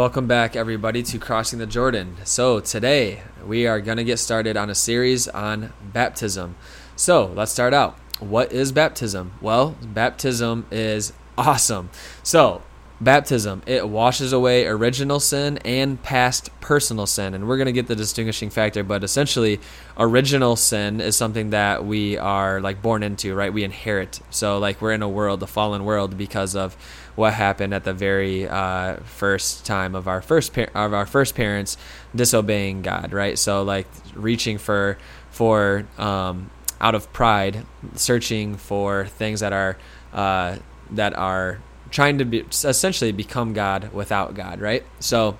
Welcome back, everybody, to Crossing the Jordan. So, today we are going to get started on a series on baptism. So, let's start out. What is baptism? Well, baptism is awesome. So, baptism. It washes away original sin and past personal sin. And we're going to get the distinguishing factor but essentially original sin is something that we are like born into right? We inherit. So like we're in a world a fallen world because of what happened at the very uh, first time of our first par- of our first parents disobeying god right? So like reaching for for um, out of pride searching for things that are uh, that are trying to be essentially become God without God, right? So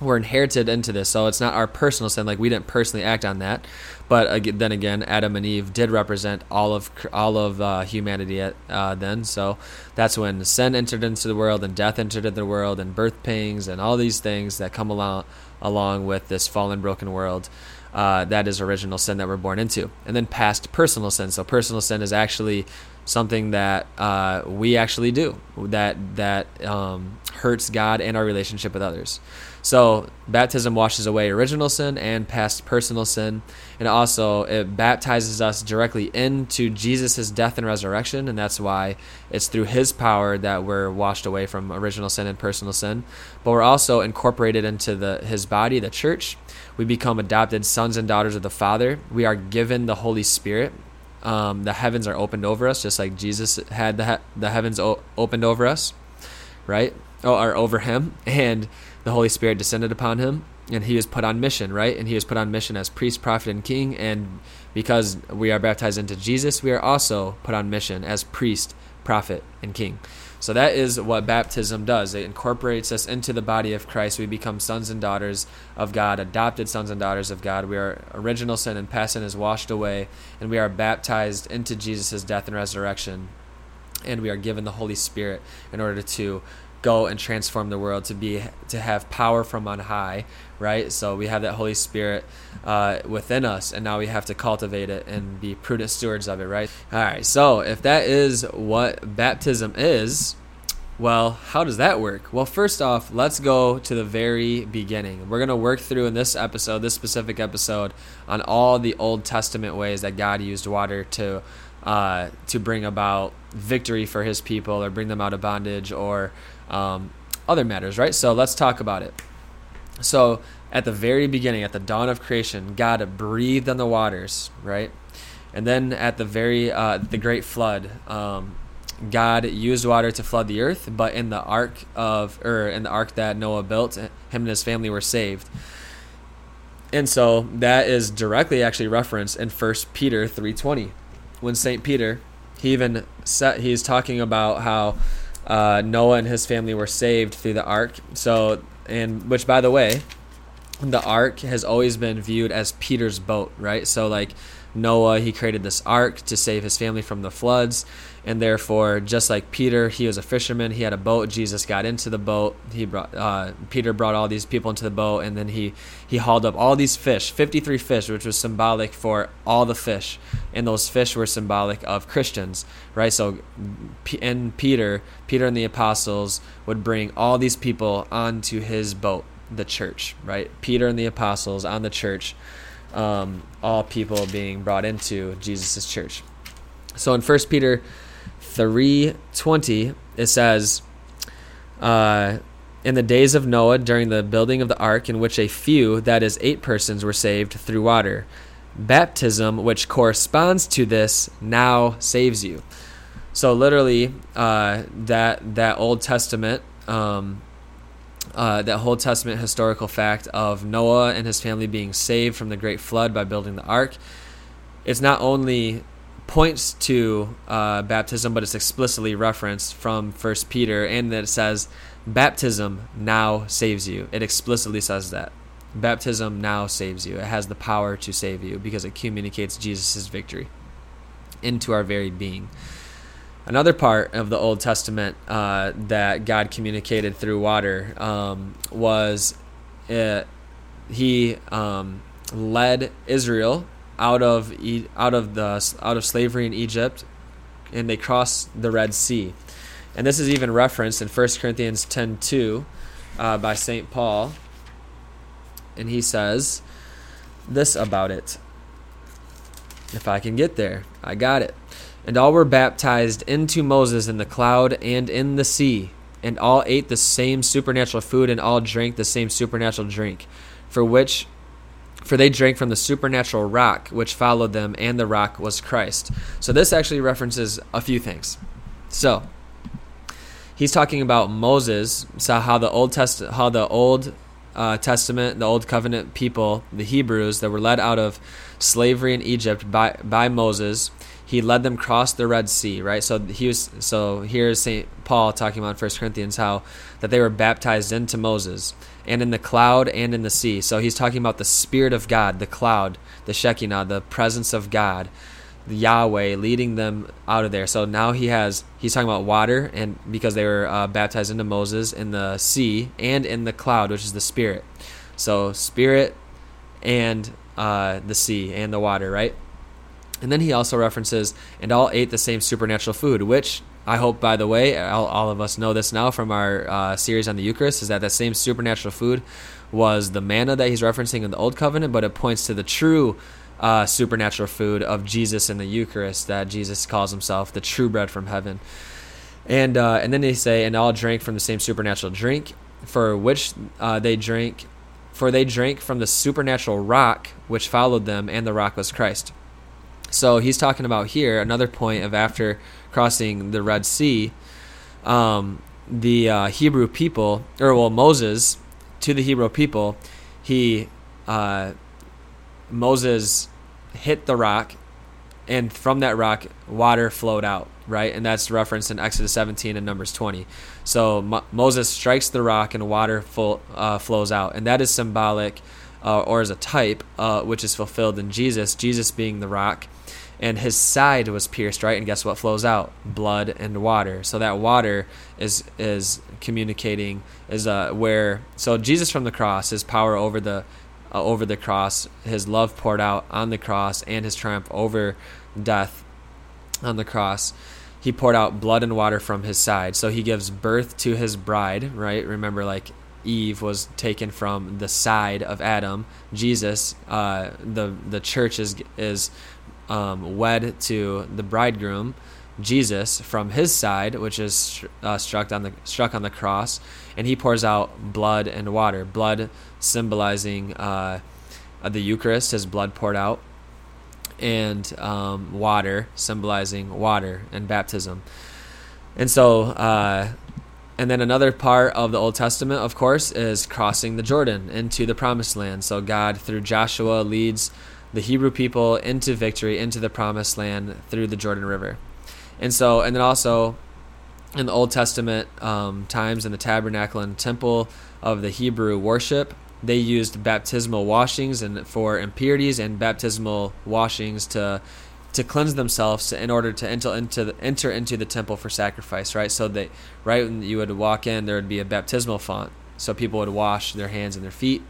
we're inherited into this, so it's not our personal sin. Like we didn't personally act on that, but then again, Adam and Eve did represent all of all of uh, humanity at, uh, then. So that's when sin entered into the world, and death entered into the world, and birth pangs, and all these things that come along along with this fallen, broken world. Uh, that is original sin that we're born into, and then past personal sin. So personal sin is actually something that uh, we actually do that that um, hurts God and our relationship with others. So baptism washes away original sin and past personal sin, and also it baptizes us directly into Jesus' death and resurrection, and that's why it's through His power that we're washed away from original sin and personal sin. But we're also incorporated into the His body, the church. We become adopted sons and daughters of the Father. We are given the Holy Spirit, um, the heavens are opened over us, just like Jesus had the he- the heavens o- opened over us, right? Oh, or over him, and the Holy Spirit descended upon him, and he was put on mission, right? And he was put on mission as priest, prophet, and king. And because we are baptized into Jesus, we are also put on mission as priest, prophet, and king. So that is what baptism does. It incorporates us into the body of Christ. We become sons and daughters of God, adopted sons and daughters of God. We are original sin and past sin is washed away, and we are baptized into Jesus' death and resurrection. And we are given the Holy Spirit in order to go and transform the world to be to have power from on high right? So we have that holy spirit uh, within us and now we have to cultivate it and be prudent stewards of it right? All right so if that is what baptism is well how does that work well first off let's go to the very beginning we're going to work through in this episode this specific episode on all the old testament ways that god used water to uh, to bring about victory for his people or bring them out of bondage or um, other matters, right? So let's talk about it. So at the very beginning, at the dawn of creation, God breathed on the waters, right? And then at the very uh, the great flood, um, God used water to flood the earth, but in the ark of or in the ark that Noah built, him and his family were saved. And so that is directly actually referenced in First Peter three twenty, when Saint Peter he even set he's talking about how uh, Noah and his family were saved through the ark. So, and which, by the way, the ark has always been viewed as Peter's boat, right? So, like Noah, he created this ark to save his family from the floods. And therefore, just like Peter, he was a fisherman. He had a boat. Jesus got into the boat. He brought uh, Peter brought all these people into the boat, and then he he hauled up all these fish, fifty three fish, which was symbolic for all the fish, and those fish were symbolic of Christians, right? So, and Peter, Peter and the apostles would bring all these people onto his boat, the church, right? Peter and the apostles on the church um, all people being brought into Jesus' church. So in 1 Peter 3.20, it says, uh, In the days of Noah, during the building of the ark, in which a few, that is, eight persons, were saved through water, baptism, which corresponds to this, now saves you. So literally, uh, that that Old Testament um, uh, that Old Testament historical fact of Noah and his family being saved from the great flood by building the ark. It's not only points to uh, baptism, but it's explicitly referenced from First Peter, and that it says, "Baptism now saves you." It explicitly says that baptism now saves you. It has the power to save you because it communicates Jesus' victory into our very being. Another part of the Old Testament uh, that God communicated through water um, was it, uh, He um, led Israel out of out of the out of slavery in Egypt, and they crossed the Red Sea. And this is even referenced in 1 Corinthians ten two uh, by St. Paul. And he says this about it. If I can get there, I got it. And all were baptized into Moses in the cloud and in the sea, and all ate the same supernatural food, and all drank the same supernatural drink, for which for they drank from the supernatural rock which followed them, and the rock was Christ. So this actually references a few things. So he's talking about Moses, so how the Old Test, how the Old uh, Testament, the Old Covenant people, the Hebrews that were led out of slavery in Egypt by by Moses, he led them cross the Red Sea, right? So he was so here's Saint Paul talking about First Corinthians how that they were baptized into Moses and in the cloud and in the sea. So he's talking about the Spirit of God, the cloud, the Shekinah, the presence of God, the Yahweh leading them out of there. So now he has he's talking about water and because they were uh, baptized into Moses in the sea and in the cloud, which is the Spirit. So Spirit and uh, the sea and the water, right? And then he also references, and all ate the same supernatural food, which I hope, by the way, all, all of us know this now from our uh, series on the Eucharist, is that that same supernatural food was the manna that he's referencing in the Old Covenant, but it points to the true uh, supernatural food of Jesus in the Eucharist that Jesus calls himself the true bread from heaven. And uh, and then they say, and all drank from the same supernatural drink, for which uh, they drank, for they drank from the supernatural rock which followed them, and the rock was Christ. So he's talking about here another point of after crossing the Red Sea, um, the uh, Hebrew people, or well, Moses to the Hebrew people, he uh, Moses hit the rock, and from that rock, water flowed out. Right, and that's referenced in Exodus 17 and Numbers 20. So Mo- Moses strikes the rock, and water full, uh, flows out, and that is symbolic, uh, or as a type, uh, which is fulfilled in Jesus. Jesus being the rock, and his side was pierced right? And guess what flows out? Blood and water. So that water is is communicating is uh where so jesus from the cross his power over the uh, over the cross his love poured out on the cross and his triumph over death on the cross. He poured out blood and water from his side. So he gives birth to his bride right? Remember like Eve was taken from the side of Adam. Jesus, uh, the the church is is um, wed to the bridegroom, Jesus, from his side, which is uh, struck on the struck on the cross, and he pours out blood and water. Blood symbolizing uh, the Eucharist, his blood poured out, and um, water symbolizing water and baptism. And so, uh, and then another part of the Old Testament, of course, is crossing the Jordan into the Promised Land. So God, through Joshua, leads the Hebrew people into victory, into the promised land through the Jordan River. And so, and then also in the Old Testament um, times in the tabernacle and temple of the Hebrew worship, they used baptismal washings and for impurities and baptismal washings to to cleanse themselves in order to enter into the, enter into the temple for sacrifice. Right, so they right when you would walk in, there would be a baptismal font, so people would wash their hands and their feet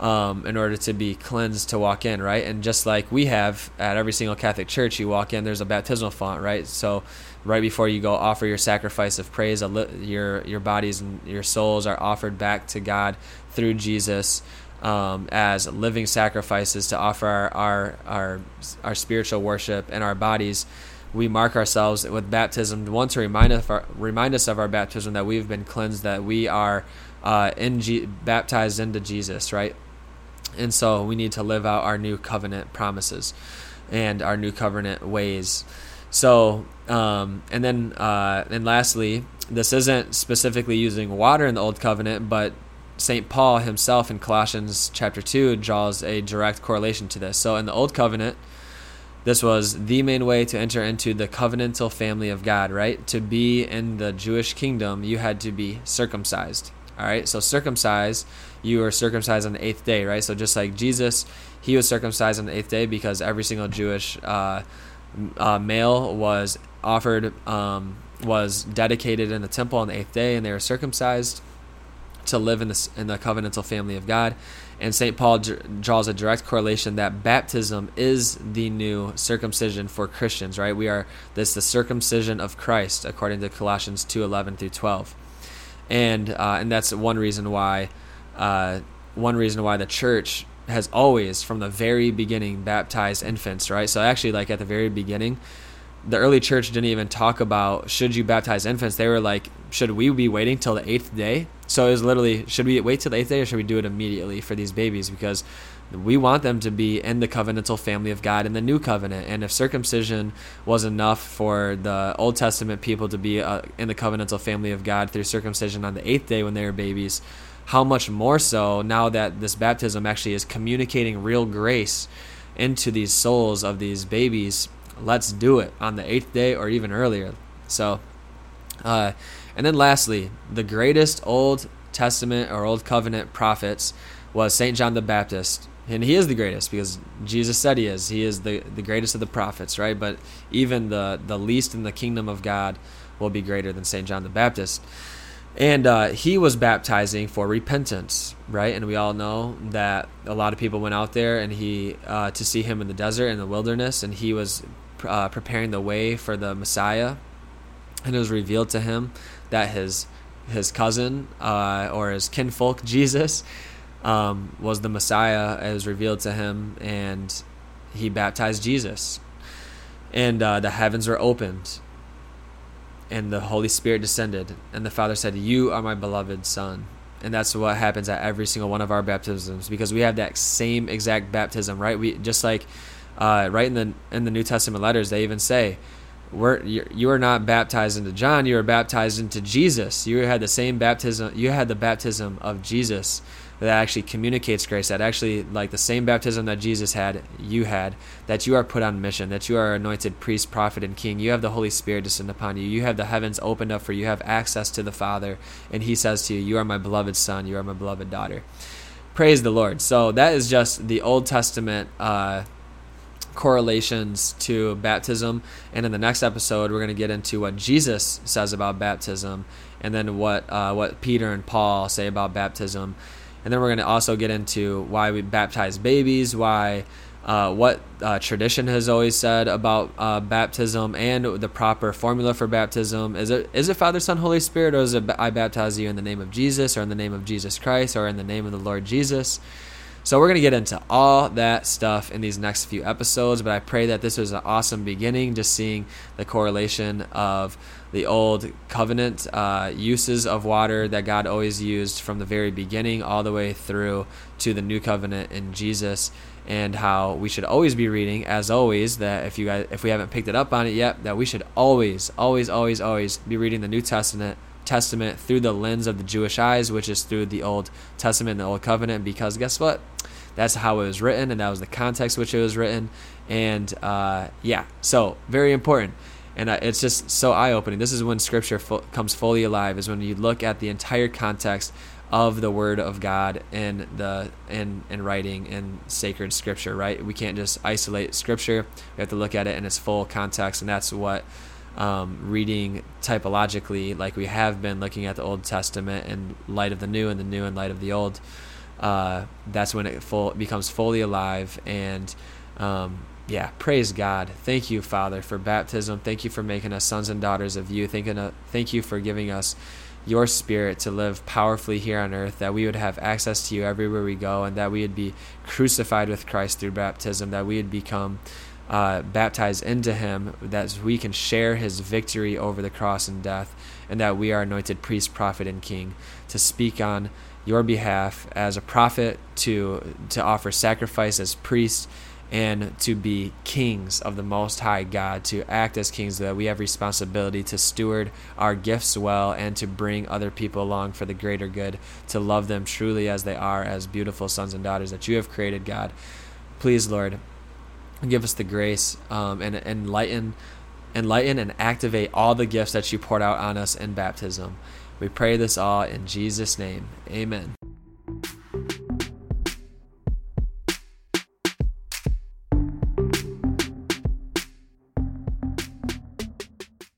um, in order to be cleansed to walk in, right? And just like we have at every single Catholic church, you walk in, there's a baptismal font, right? So right before you go offer your sacrifice of praise, your your bodies and your souls are offered back to God through Jesus um, as living sacrifices to offer our, our our our spiritual worship and our bodies. We mark ourselves with baptism, one to remind us, our, remind us of our baptism that we've been cleansed, that we are uh, in G- baptized into Jesus, right? And so we need to live out our new covenant promises and our new covenant ways. So, um, and then, uh, and lastly, this isn't specifically using water in the Old Covenant, but St. Paul himself in Colossians chapter 2 draws a direct correlation to this. So, in the Old Covenant, this was the main way to enter into the covenantal family of God, right? To be in the Jewish kingdom, you had to be circumcised. All right, so circumcised, you were circumcised on the eighth day, right? So just like Jesus, he was circumcised on the eighth day because every single Jewish uh, uh, male was offered, um, was dedicated in the temple on the eighth day, and they were circumcised to live in the in the covenantal family of God. And St. Paul draws a direct correlation that baptism is the new circumcision for Christians, right? We are this the circumcision of Christ according to Colossians 2:11 through 12. And uh, and that's one reason why uh, one reason why the church has always from the very beginning baptized infants right? So actually like at the very beginning the early church didn't even talk about should you baptize infants? They were like should we be waiting till the eighth day? So it was literally should we wait till the eighth day or should we do it immediately for these babies? Because we want them to be in the covenantal family of God in the new covenant. And if circumcision was enough for the Old Testament people to be uh, in the covenantal family of God through circumcision on the eighth day when they were babies, how much more so now that this baptism actually is communicating real grace into these souls of these babies? Let's do it on the eighth day or even earlier. So, uh, and then lastly, the greatest Old Testament or Old Covenant prophets was St. John the Baptist and he is the greatest because Jesus said he is. He is the, the greatest of the prophets, right? But even the, the least in the kingdom of God will be greater than St. John the Baptist. And uh, he was baptizing for repentance, right? And we all know that a lot of people went out there and he uh, to see him in the desert in the wilderness, and he was uh, preparing the way for the Messiah. And it was revealed to him that his his cousin uh, or his kinfolk Jesus um, was the Messiah as revealed to him, and he baptized Jesus. And uh, the heavens were opened, and the Holy Spirit descended, and the Father said, You are my beloved Son. And that's what happens at every single one of our baptisms because we have that same exact baptism, right? We just like uh, right in the in the New Testament letters, they even say, we're, you are not baptized into John, you are baptized into Jesus. You had the same baptism, you had the baptism of Jesus that actually communicates grace, that actually, like the same baptism that Jesus had, you had, that you are put on mission, that you are anointed priest, prophet, and king. You have the Holy Spirit descend upon you. You have the heavens opened up for you. You have access to the Father. And He says to you, You are my beloved Son. You are my beloved daughter. Praise the Lord. So that is just the Old Testament. Uh, correlations to baptism. And in the next episode, we're going to get into what Jesus says about baptism, and then what uh, what Peter and Paul say about baptism. And then we're going to also get into why we baptize babies, why uh, what uh, tradition has always said about uh, baptism, and the proper formula for baptism. Is it is it Father, Son, Holy Spirit, or is it I baptize you in the name of Jesus, or in the name of Jesus Christ, or in the name of the Lord Jesus? So we're going to get into all that stuff in these next few episodes, but I pray that this was an awesome beginning, just seeing the correlation of the old covenant uh, uses of water that God always used from the very beginning all the way through to the new covenant in Jesus and how we should always be reading as always that if you guys if we haven't picked it up on it yet that we should always always always always be reading the New Testament Testament through the lens of the Jewish eyes, which is through the Old Testament and the Old Covenant, because guess what? That's how it was written, and that was the context which it was written. And uh, yeah, so very important. And uh, it's just so eye opening. This is when Scripture fu- comes fully alive, is when you look at the entire context of the Word of God and the in in writing in sacred Scripture. Right? We can't just isolate Scripture. We have to look at it in its full context, and that's what um, reading typologically, like we have been looking at the Old Testament in light of the New and the New in light of the Old, uh, that's when it full becomes fully alive. And um, yeah, praise God. Thank you, Father, for baptism. Thank you for making us sons and daughters of you. Thank, uh, thank you for giving us your spirit to live powerfully here on earth, that we would have access to you everywhere we go, and that we would be crucified with Christ through baptism, that we would become uh, baptized into him that we can share his victory over the cross and death, and that we are anointed priest, prophet, and king to speak on your behalf as a prophet, to to offer sacrifice as priest, and to be kings of the Most High God, to act as kings, that we have responsibility to steward our gifts well and to bring other people along for the greater good, to love them truly as they are, as beautiful sons and daughters that you have created, God. Please, Lord, give us the grace um, and enlighten enlighten and activate all the gifts that you poured out on us in baptism. We pray this all in jesus name. Amen